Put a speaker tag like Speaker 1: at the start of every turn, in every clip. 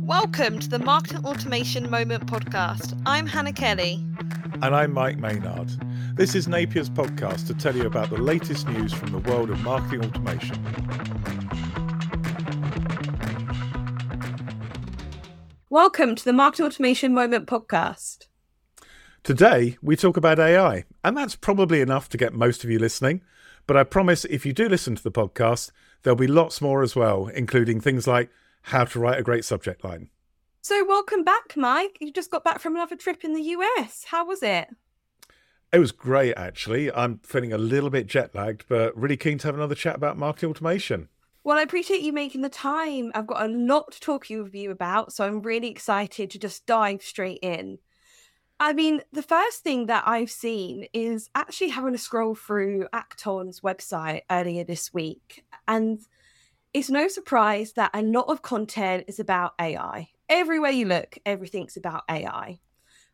Speaker 1: Welcome to the Marketing Automation Moment podcast. I'm Hannah Kelly.
Speaker 2: And I'm Mike Maynard. This is Napier's podcast to tell you about the latest news from the world of marketing automation.
Speaker 1: Welcome to the Marketing Automation Moment podcast.
Speaker 2: Today, we talk about AI, and that's probably enough to get most of you listening. But I promise if you do listen to the podcast, there'll be lots more as well, including things like how to write a great subject line.
Speaker 1: So, welcome back, Mike. You just got back from another trip in the US. How was it?
Speaker 2: It was great, actually. I'm feeling a little bit jet lagged, but really keen to have another chat about marketing automation.
Speaker 1: Well, I appreciate you making the time. I've got a lot to talk with you about, so I'm really excited to just dive straight in. I mean, the first thing that I've seen is actually having a scroll through Act-On's website earlier this week. And it's no surprise that a lot of content is about AI. Everywhere you look, everything's about AI.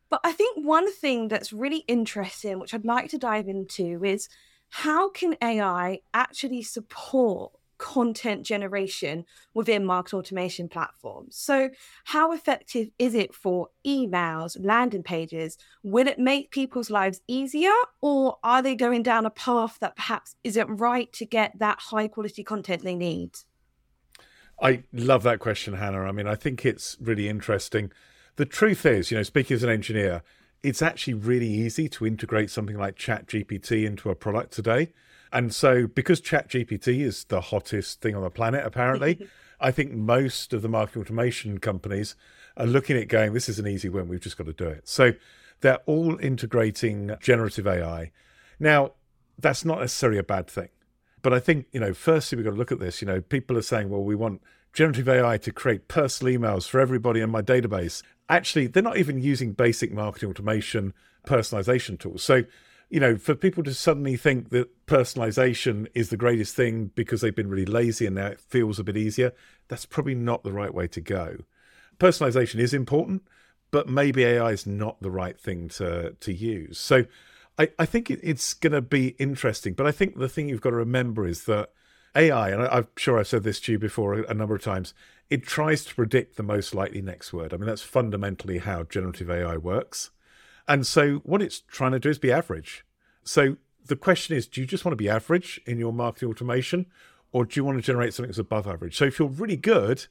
Speaker 1: But I think one thing that's really interesting, which I'd like to dive into, is how can AI actually support content generation within market automation platforms. So, how effective is it for emails, landing pages? Will it make people's lives easier, or are they going down a path that perhaps isn't right to get that high quality content they need?
Speaker 2: I love that question, Hannah. I mean, I think it's really interesting. The truth is, you know, speaking as an engineer, it's actually really easy to integrate something like ChatGPT into a product today. And so, because ChatGPT is the hottest thing on the planet, apparently, I think most of the marketing automation companies are looking at going, this is an easy win. We've just got to do it. So, they're all integrating generative AI. Now, that's not necessarily a bad thing. But I think, you know, firstly, we've got to look at this. You know, people are saying, well, we want generative AI to create personal emails for everybody in my database. Actually, they're not even using basic marketing automation personalization tools. So, you know, for people to suddenly think that personalization is the greatest thing because they've been really lazy and now it feels a bit easier, that's probably not the right way to go. Personalization is important, but maybe AI is not the right thing to to use. So I, I think it, it's going to be interesting. But I think the thing you've got to remember is that AI, and I, I'm sure I've said this to you before a number of times, it tries to predict the most likely next word. I mean, that's fundamentally how generative AI works. And so what it's trying to do is be average. So the question is, do you just want to be average in your marketing automation or do you want to generate something that's above average? So if you're really good,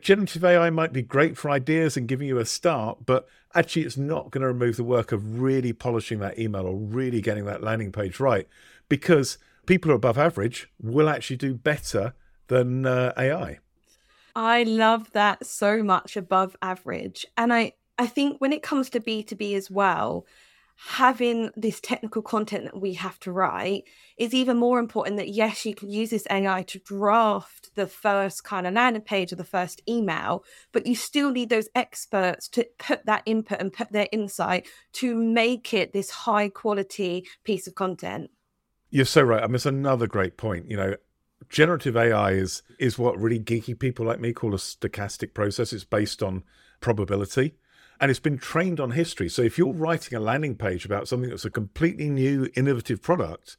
Speaker 2: generative AI might be great for ideas and giving you a start, but actually it's not going to remove the work of really polishing that email or really getting that landing page right because people who are above average will actually do better than uh, AI.
Speaker 1: I love that so much above average. And I, I think when it comes to B2B as well, having this technical content that we have to write is even more important that yes you can use this ai to draft the first kind of landing page or the first email but you still need those experts to put that input and put their insight to make it this high quality piece of content.
Speaker 2: You're so right. I mean it's another great point. You know generative ai is is what really geeky people like me call a stochastic process. It's based on probability and it's been trained on history. So if you're writing a landing page about something that's a completely new, innovative product,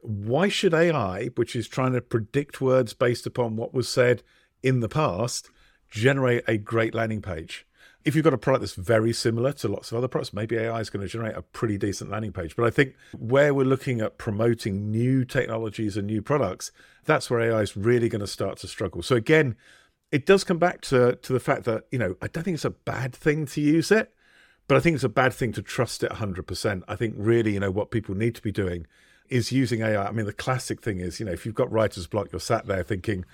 Speaker 2: why should AI, which is trying to predict words based upon what was said in the past, generate a great landing page? If you've got a product that's very similar to lots of other products, maybe AI is going to generate a pretty decent landing page. But I think where we're looking at promoting new technologies and new products, that's where AI is really going to start to struggle. So again, it does come back to to the fact that you know I don't think it's a bad thing to use it, but I think it's a bad thing to trust it 100%. I think really you know what people need to be doing is using AI. I mean, the classic thing is you know if you've got writer's block, you're sat there thinking,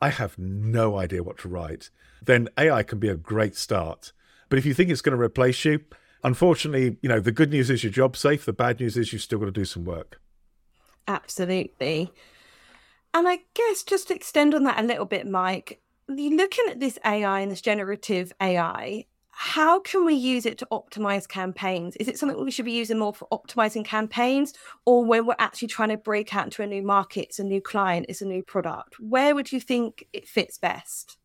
Speaker 2: I have no idea what to write. Then AI can be a great start. But if you think it's going to replace you, unfortunately, you know the good news is your job's safe. The bad news is you've still got to do some work.
Speaker 1: Absolutely. And I guess just extend on that a little bit, Mike, looking at this AI and this generative AI, how can we use it to optimize campaigns? Is it something we should be using more for optimizing campaigns, or when we're actually trying to break out into a new market, it's a new client, it's a new product? Where would you think it fits best?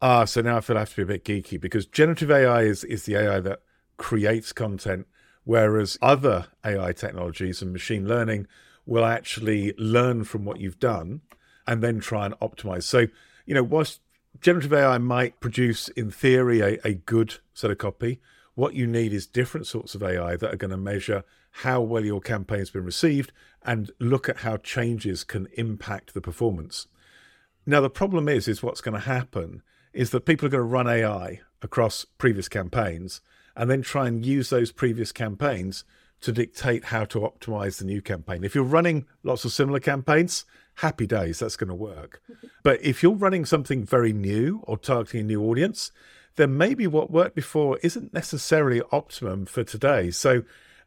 Speaker 2: Ah, uh, so now I feel I have to be a bit geeky because generative AI is, is the AI that creates content, whereas other AI technologies and machine learning will actually learn from what you've done and then try and optimize. So you know, whilst generative AI might produce, in theory, a, a good set of copy. What you need is different sorts of AI that are going to measure how well your campaign has been received and look at how changes can impact the performance. Now, the problem is, is what's going to happen is that people are going to run AI across previous campaigns and then try and use those previous campaigns to dictate how to optimize the new campaign. If you're running lots of similar campaigns, happy days, that's going to work. But if you're running something very new or targeting a new audience, then maybe what worked before isn't necessarily optimum for today. So,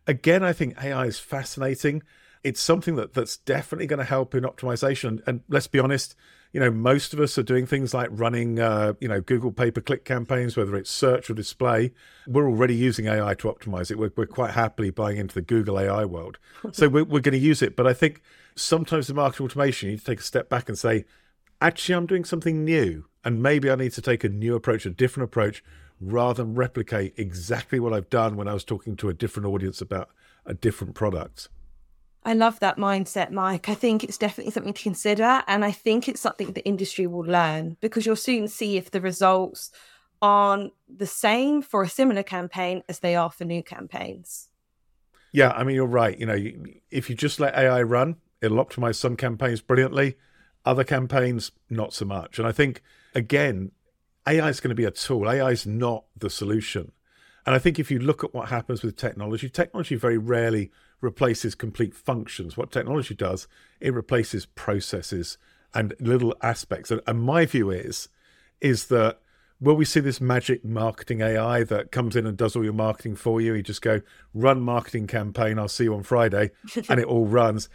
Speaker 2: again, I think AI is fascinating. It's something that, that's definitely going to help in optimization. And let's be honest, you know, most of us are doing things like running, uh, you know, Google pay per click campaigns, whether it's search or display. We're already using AI to optimize it. We're, we're quite happily buying into the Google AI world. so we're, we're going to use it. But I think sometimes in marketing automation, you need to take a step back and say, actually, I'm doing something new. And maybe I need to take a new approach, a different approach, rather than replicate exactly what I've done when I was talking to a different audience about a different product.
Speaker 1: I love that mindset, Mike. I think it's definitely something to consider. And I think it's something the industry will learn because you'll soon see if the results aren't the same for a similar campaign as they are for new campaigns.
Speaker 2: Yeah, I mean, you're right. You know, if you just let AI run, it'll optimize some campaigns brilliantly, other campaigns, not so much. And I think, again, AI is going to be a tool. AI is not the solution. And I think if you look at what happens with technology, technology very rarely replaces complete functions. What technology does, it replaces processes and little aspects. And, and my view is, is that will we see this magic marketing AI that comes in and does all your marketing for you? You just go run marketing campaign. I'll see you on Friday, and it all runs.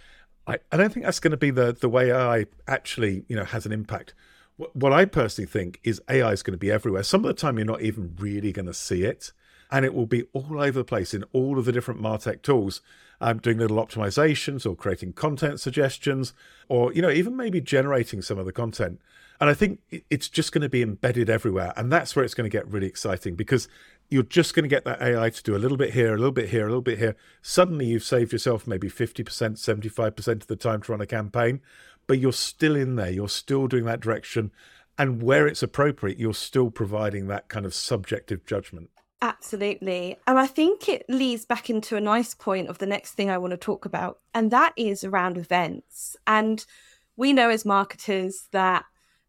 Speaker 2: I, I don't think that's going to be the the way AI actually you know has an impact. What, what I personally think is AI is going to be everywhere. Some of the time you're not even really going to see it and it will be all over the place in all of the different Martech tools. Um, doing little optimizations or creating content suggestions, or you know even maybe generating some of the content. And I think it's just going to be embedded everywhere, and that's where it's going to get really exciting because you're just going to get that AI to do a little bit here, a little bit here, a little bit here. Suddenly, you've saved yourself maybe 50%, 75% of the time to run a campaign, but you're still in there. You're still doing that direction. And where it's appropriate, you're still providing that kind of subjective judgment.
Speaker 1: Absolutely. And I think it leads back into a nice point of the next thing I want to talk about, and that is around events. And we know as marketers that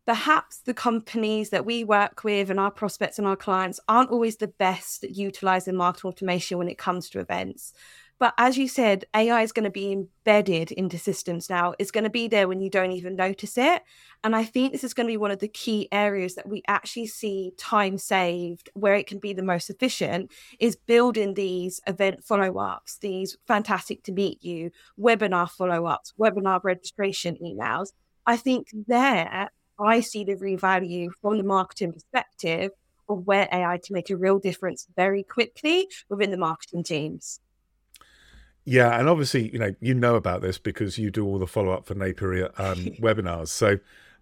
Speaker 1: perhaps the companies that we work with and our prospects and our clients aren't always the best at utilizing marketing automation when it comes to events. But as you said, AI is going to be embedded into systems now. It's going to be there when you don't even notice it. And I think this is going to be one of the key areas that we actually see time saved, where it can be the most efficient, is building these event follow ups, these fantastic to meet you webinar follow ups, webinar registration emails. I think there I see the real value from the marketing perspective of where AI can make a real difference very quickly within the marketing teams.
Speaker 2: Yeah, and obviously, you know, you know about this because you do all the follow up for Napier um, webinars. So,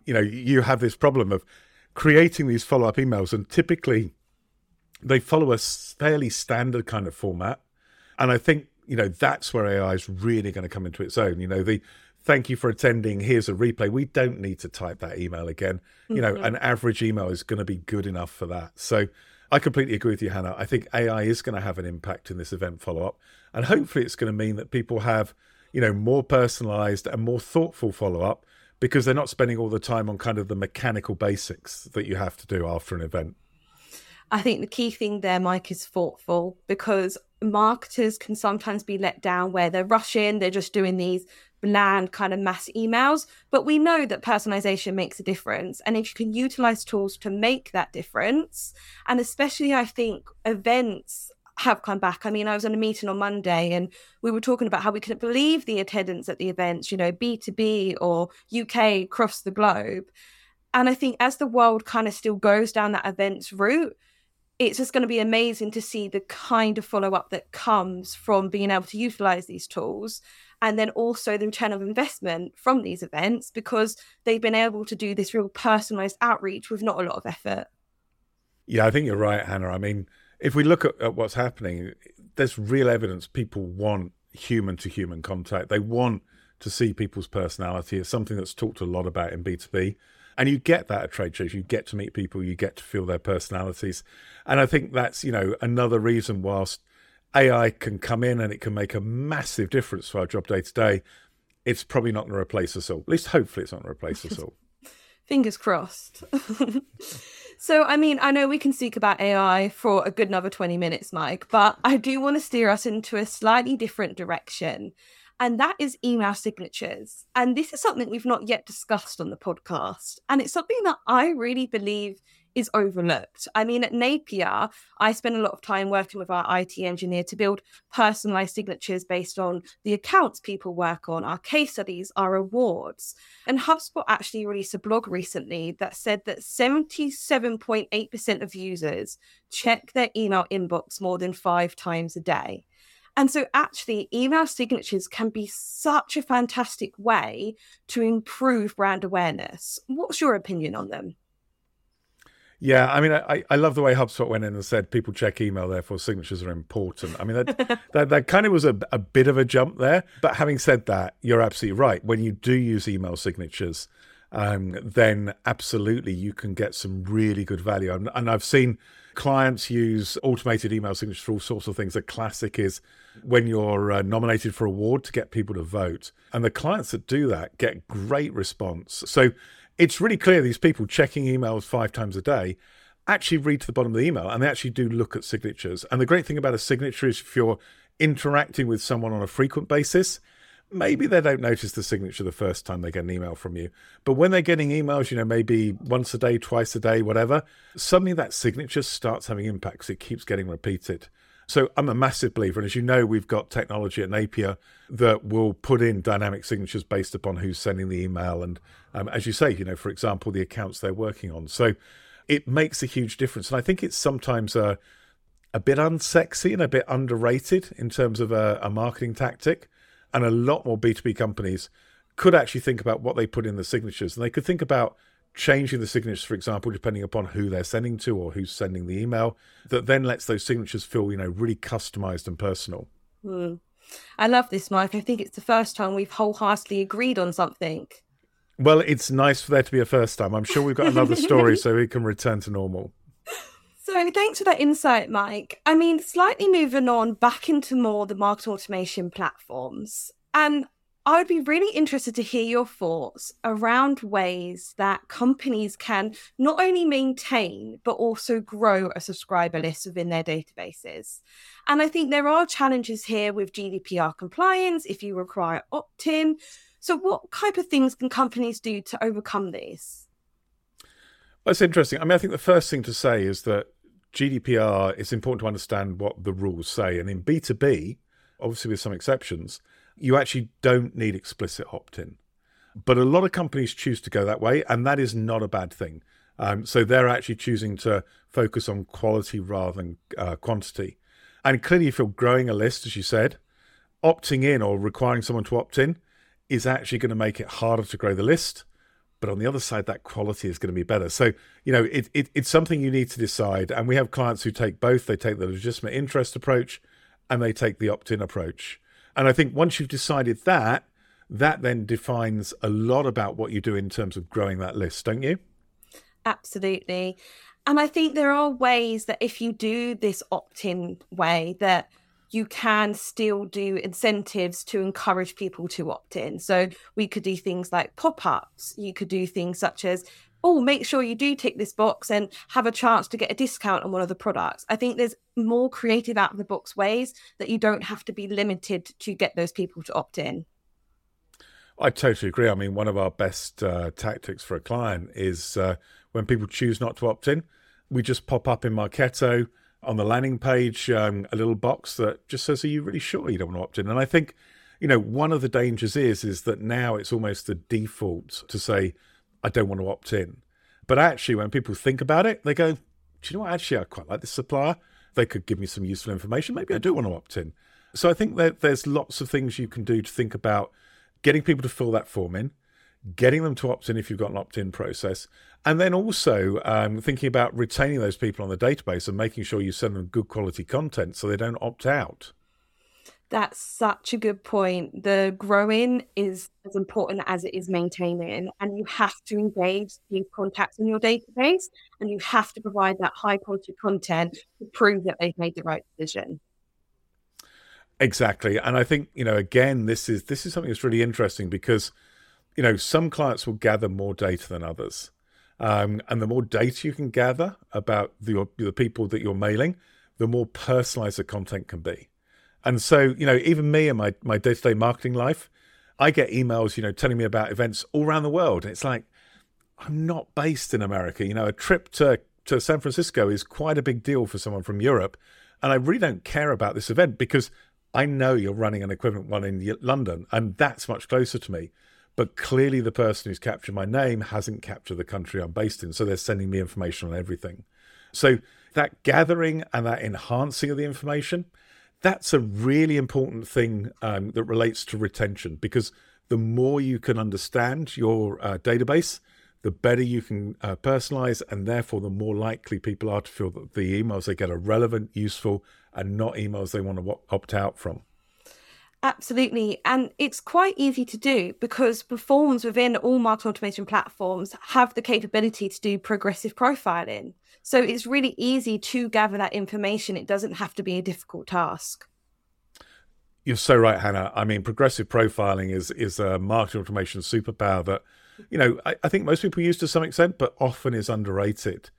Speaker 2: you know, you have this problem of creating these follow up emails, and typically they follow a fairly standard kind of format. And I think, you know, that's where AI is really going to come into its own. You know, the thank you for attending, here's a replay. We don't need to type that email again. You know, mm-hmm. an average email is going to be good enough for that. So, I completely agree with you, Hannah. I think AI is going to have an impact in this event follow up, and hopefully, it's going to mean that people have, you know, more personalized and more thoughtful follow up because they're not spending all the time on kind of the mechanical basics that you have to do after an event.
Speaker 1: I think the key thing there, Mike, is thoughtful because marketers can sometimes be let down where they're rushing, they're just doing these bland kind of mass emails. But we know that personalization makes a difference. And if you can utilize tools to make that difference, and especially I think events have come back. I mean, I was in a meeting on Monday and we were talking about how we couldn't believe the attendance at the events, you know, B2B or UK across the globe. And I think as the world kind of still goes down that events route, it's just going to be amazing to see the kind of follow up that comes from being able to utilize these tools and then also the return of investment from these events because they've been able to do this real personalized outreach with not a lot of effort.
Speaker 2: Yeah, I think you're right, Hannah. I mean, if we look at, at what's happening, there's real evidence people want human to human contact. They want to see people's personality. It's something that's talked a lot about in B2B. And you get that at trade shows. You get to meet people, you get to feel their personalities. And I think that's, you know, another reason whilst AI can come in and it can make a massive difference for our job day to day, it's probably not going to replace us all. At least hopefully it's not going to replace us all.
Speaker 1: Fingers crossed. so, I mean, I know we can speak about AI for a good another 20 minutes, Mike, but I do want to steer us into a slightly different direction and that is email signatures. And this is something we've not yet discussed on the podcast. And it's something that I really believe is overlooked. I mean, at Napier, I spend a lot of time working with our IT engineer to build personalized signatures based on the accounts people work on, our case studies, our awards. And HubSpot actually released a blog recently that said that 77.8% of users check their email inbox more than five times a day. And so, actually, email signatures can be such a fantastic way to improve brand awareness. What's your opinion on them?
Speaker 2: Yeah, I mean, I, I love the way HubSpot went in and said people check email, therefore signatures are important. I mean, that that, that kind of was a, a bit of a jump there. But having said that, you're absolutely right. When you do use email signatures, um, then absolutely you can get some really good value. And, and I've seen clients use automated email signatures for all sorts of things. A classic is when you're uh, nominated for award to get people to vote. And the clients that do that get great response. So it's really clear these people checking emails five times a day actually read to the bottom of the email and they actually do look at signatures. And the great thing about a signature is if you're interacting with someone on a frequent basis, maybe they don't notice the signature the first time they get an email from you. But when they're getting emails, you know, maybe once a day, twice a day, whatever, suddenly that signature starts having impact because it keeps getting repeated. So I'm a massive believer. And as you know, we've got technology at Napier that will put in dynamic signatures based upon who's sending the email. And um, as you say, you know, for example, the accounts they're working on. So it makes a huge difference. And I think it's sometimes a, a bit unsexy and a bit underrated in terms of a, a marketing tactic and a lot more B2B companies could actually think about what they put in the signatures. And they could think about changing the signatures, for example, depending upon who they're sending to or who's sending the email, that then lets those signatures feel, you know, really customized and personal.
Speaker 1: Mm. I love this, Mike. I think it's the first time we've wholeheartedly agreed on something.
Speaker 2: Well, it's nice for there to be a first time. I'm sure we've got another story so we can return to normal.
Speaker 1: So thanks for that insight, Mike. I mean, slightly moving on back into more the market automation platforms. And I would be really interested to hear your thoughts around ways that companies can not only maintain, but also grow a subscriber list within their databases. And I think there are challenges here with GDPR compliance if you require opt in. So, what type of things can companies do to overcome these?
Speaker 2: That's interesting. I mean, I think the first thing to say is that GDPR, it's important to understand what the rules say. And in B2B, obviously with some exceptions, you actually don't need explicit opt in. But a lot of companies choose to go that way, and that is not a bad thing. Um, so they're actually choosing to focus on quality rather than uh, quantity. And clearly, if you're growing a list, as you said, opting in or requiring someone to opt in is actually going to make it harder to grow the list but on the other side, that quality is going to be better. So, you know, it, it, it's something you need to decide. And we have clients who take both. They take the legitimate interest approach and they take the opt in approach. And I think once you've decided that, that then defines a lot about what you do in terms of growing that list, don't you?
Speaker 1: Absolutely. And I think there are ways that if you do this opt in way, that you can still do incentives to encourage people to opt in. So we could do things like pop ups. You could do things such as, oh, make sure you do tick this box and have a chance to get a discount on one of the products. I think there's more creative out of the box ways that you don't have to be limited to get those people to opt in.
Speaker 2: I totally agree. I mean, one of our best uh, tactics for a client is uh, when people choose not to opt in, we just pop up in Marketo on the landing page um, a little box that just says, "Are you really sure you don't want to opt in?" And I think, you know, one of the dangers is is that now it's almost the default to say, "I don't want to opt in," but actually, when people think about it, they go, "Do you know what? Actually, I quite like this supplier. They could give me some useful information. Maybe I do want to opt in." So I think that there's lots of things you can do to think about getting people to fill that form in, getting them to opt in if you've got an opt in process, and then also um, thinking about retaining those people on the database and making sure you send them good quality content so they don't opt out.
Speaker 1: That's such a good point. The growing is as important as it is maintaining, and you have to engage these contacts in your database, and you have to provide that high quality content to prove that they've made the right decision.
Speaker 2: Exactly, and I think you know again this is this is something that's really interesting because you know some clients will gather more data than others, um, and the more data you can gather about the, the people that you're mailing, the more personalized the content can be. And so, you know, even me in my my day to day marketing life, I get emails, you know, telling me about events all around the world. It's like I'm not based in America. You know, a trip to to San Francisco is quite a big deal for someone from Europe, and I really don't care about this event because I know you're running an equivalent one in London, and that's much closer to me. But clearly, the person who's captured my name hasn't captured the country I'm based in, so they're sending me information on everything. So that gathering and that enhancing of the information that's a really important thing um, that relates to retention because the more you can understand your uh, database, the better you can uh, personalize, and therefore, the more likely people are to feel that the emails they get are relevant, useful, and not emails they want to opt out from.
Speaker 1: Absolutely. And it's quite easy to do because platforms within all marketing automation platforms have the capability to do progressive profiling. So it's really easy to gather that information. It doesn't have to be a difficult task.
Speaker 2: You're so right, Hannah. I mean, progressive profiling is is a marketing automation superpower that, you know, I, I think most people use to some extent, but often is underrated.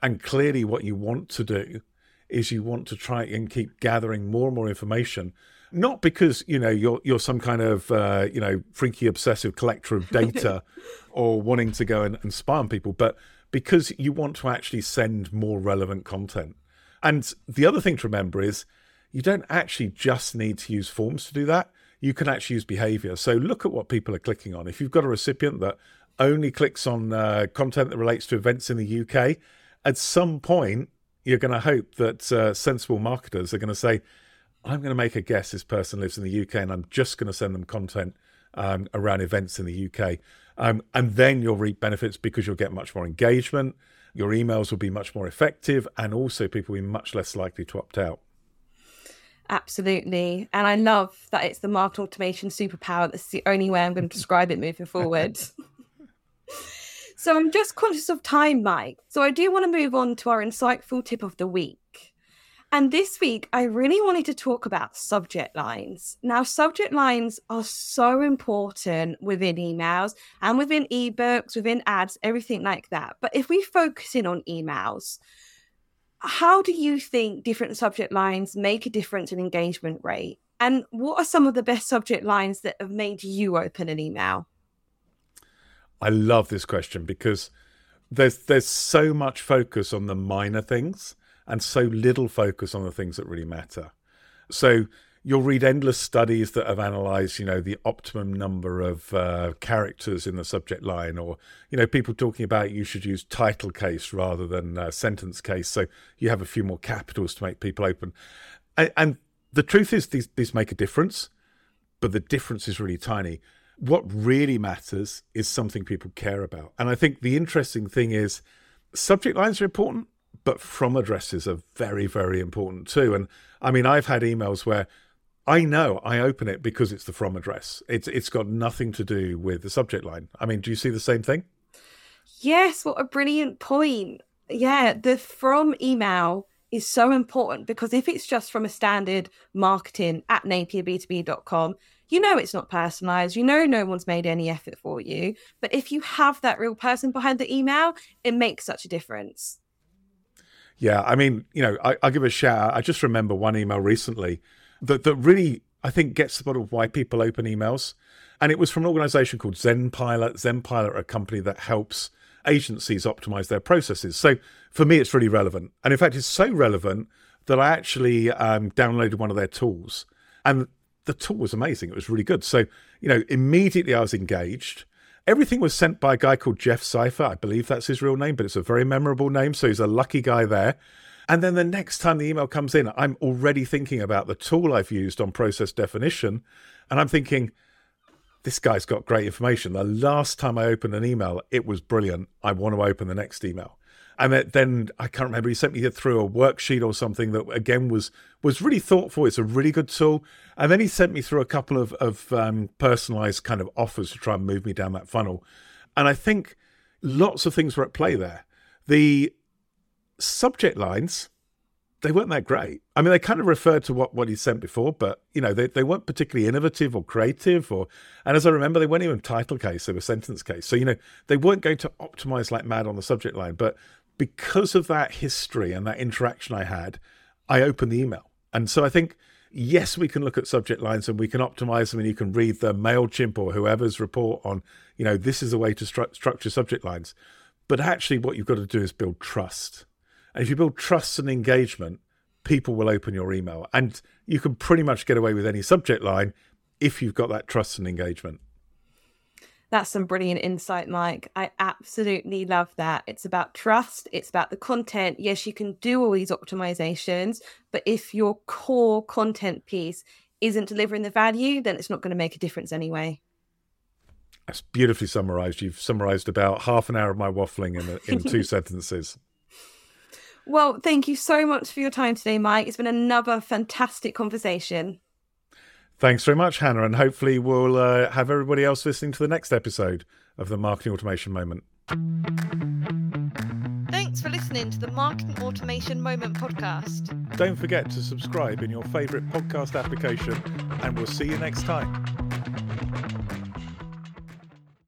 Speaker 2: And clearly, what you want to do is you want to try and keep gathering more and more information not because you know you're you're some kind of uh, you know freaky obsessive collector of data or wanting to go and, and spy on people, but because you want to actually send more relevant content. And the other thing to remember is you don't actually just need to use forms to do that. You can actually use behavior. So look at what people are clicking on. If you've got a recipient that only clicks on uh, content that relates to events in the UK, at some point you're going to hope that uh, sensible marketers are going to say, I'm going to make a guess this person lives in the UK and I'm just going to send them content um, around events in the UK. Um, and then you'll reap benefits because you'll get much more engagement, your emails will be much more effective, and also people will be much less likely to opt out.
Speaker 1: Absolutely. And I love that it's the market automation superpower. That's the only way I'm going to describe it moving forward. so I'm just conscious of time, Mike. So I do want to move on to our insightful tip of the week. And this week, I really wanted to talk about subject lines. Now, subject lines are so important within emails and within ebooks, within ads, everything like that. But if we focus in on emails, how do you think different subject lines make a difference in engagement rate? And what are some of the best subject lines that have made you open an email?
Speaker 2: I love this question because there's there's so much focus on the minor things and so little focus on the things that really matter. So you'll read endless studies that have analyzed, you know, the optimum number of uh, characters in the subject line, or you know, people talking about you should use title case rather than uh, sentence case, so you have a few more capitals to make people open. And, and the truth is, these these make a difference, but the difference is really tiny. What really matters is something people care about, and I think the interesting thing is, subject lines are important, but from addresses are very, very important too. And I mean, I've had emails where I know I open it because it's the from address. It's it's got nothing to do with the subject line. I mean, do you see the same thing?
Speaker 1: Yes, what a brilliant point. Yeah, the from email is so important because if it's just from a standard marketing at napierb2b.com, you know it's not personalized. You know no one's made any effort for you. But if you have that real person behind the email, it makes such a difference.
Speaker 2: Yeah, I mean, you know, I, will give a shout out. I just remember one email recently that, that really, I think, gets to the bottom of why people open emails. And it was from an organization called Zen ZenPilot. ZenPilot are a company that helps agencies optimize their processes. So for me, it's really relevant. And in fact, it's so relevant that I actually um, downloaded one of their tools. And the tool was amazing. It was really good. So, you know, immediately I was engaged. Everything was sent by a guy called Jeff Cipher. I believe that's his real name, but it's a very memorable name. So he's a lucky guy there. And then the next time the email comes in, I'm already thinking about the tool I've used on process definition. And I'm thinking, this guy's got great information. The last time I opened an email, it was brilliant. I want to open the next email. And then I can't remember. He sent me through a worksheet or something that again was was really thoughtful. It's a really good tool. And then he sent me through a couple of of um, personalized kind of offers to try and move me down that funnel. And I think lots of things were at play there. The subject lines they weren't that great. I mean, they kind of referred to what, what he sent before, but you know, they, they weren't particularly innovative or creative or and as I remember, they weren't even title case, they were sentence case. So, you know, they weren't going to optimize like mad on the subject line. But because of that history and that interaction I had, I opened the email. And so I think, yes, we can look at subject lines and we can optimize them and you can read the MailChimp or whoever's report on, you know, this is a way to stru- structure subject lines. But actually, what you've got to do is build trust and if you build trust and engagement, people will open your email. And you can pretty much get away with any subject line if you've got that trust and engagement.
Speaker 1: That's some brilliant insight, Mike. I absolutely love that. It's about trust, it's about the content. Yes, you can do all these optimizations, but if your core content piece isn't delivering the value, then it's not going to make a difference anyway.
Speaker 2: That's beautifully summarized. You've summarized about half an hour of my waffling in, in two sentences.
Speaker 1: Well, thank you so much for your time today, Mike. It's been another fantastic conversation.
Speaker 2: Thanks very much, Hannah, and hopefully we'll uh, have everybody else listening to the next episode of the Marketing Automation Moment.
Speaker 1: Thanks for listening to the Marketing Automation Moment podcast.
Speaker 2: Don't forget to subscribe in your favourite podcast application, and we'll see you next time.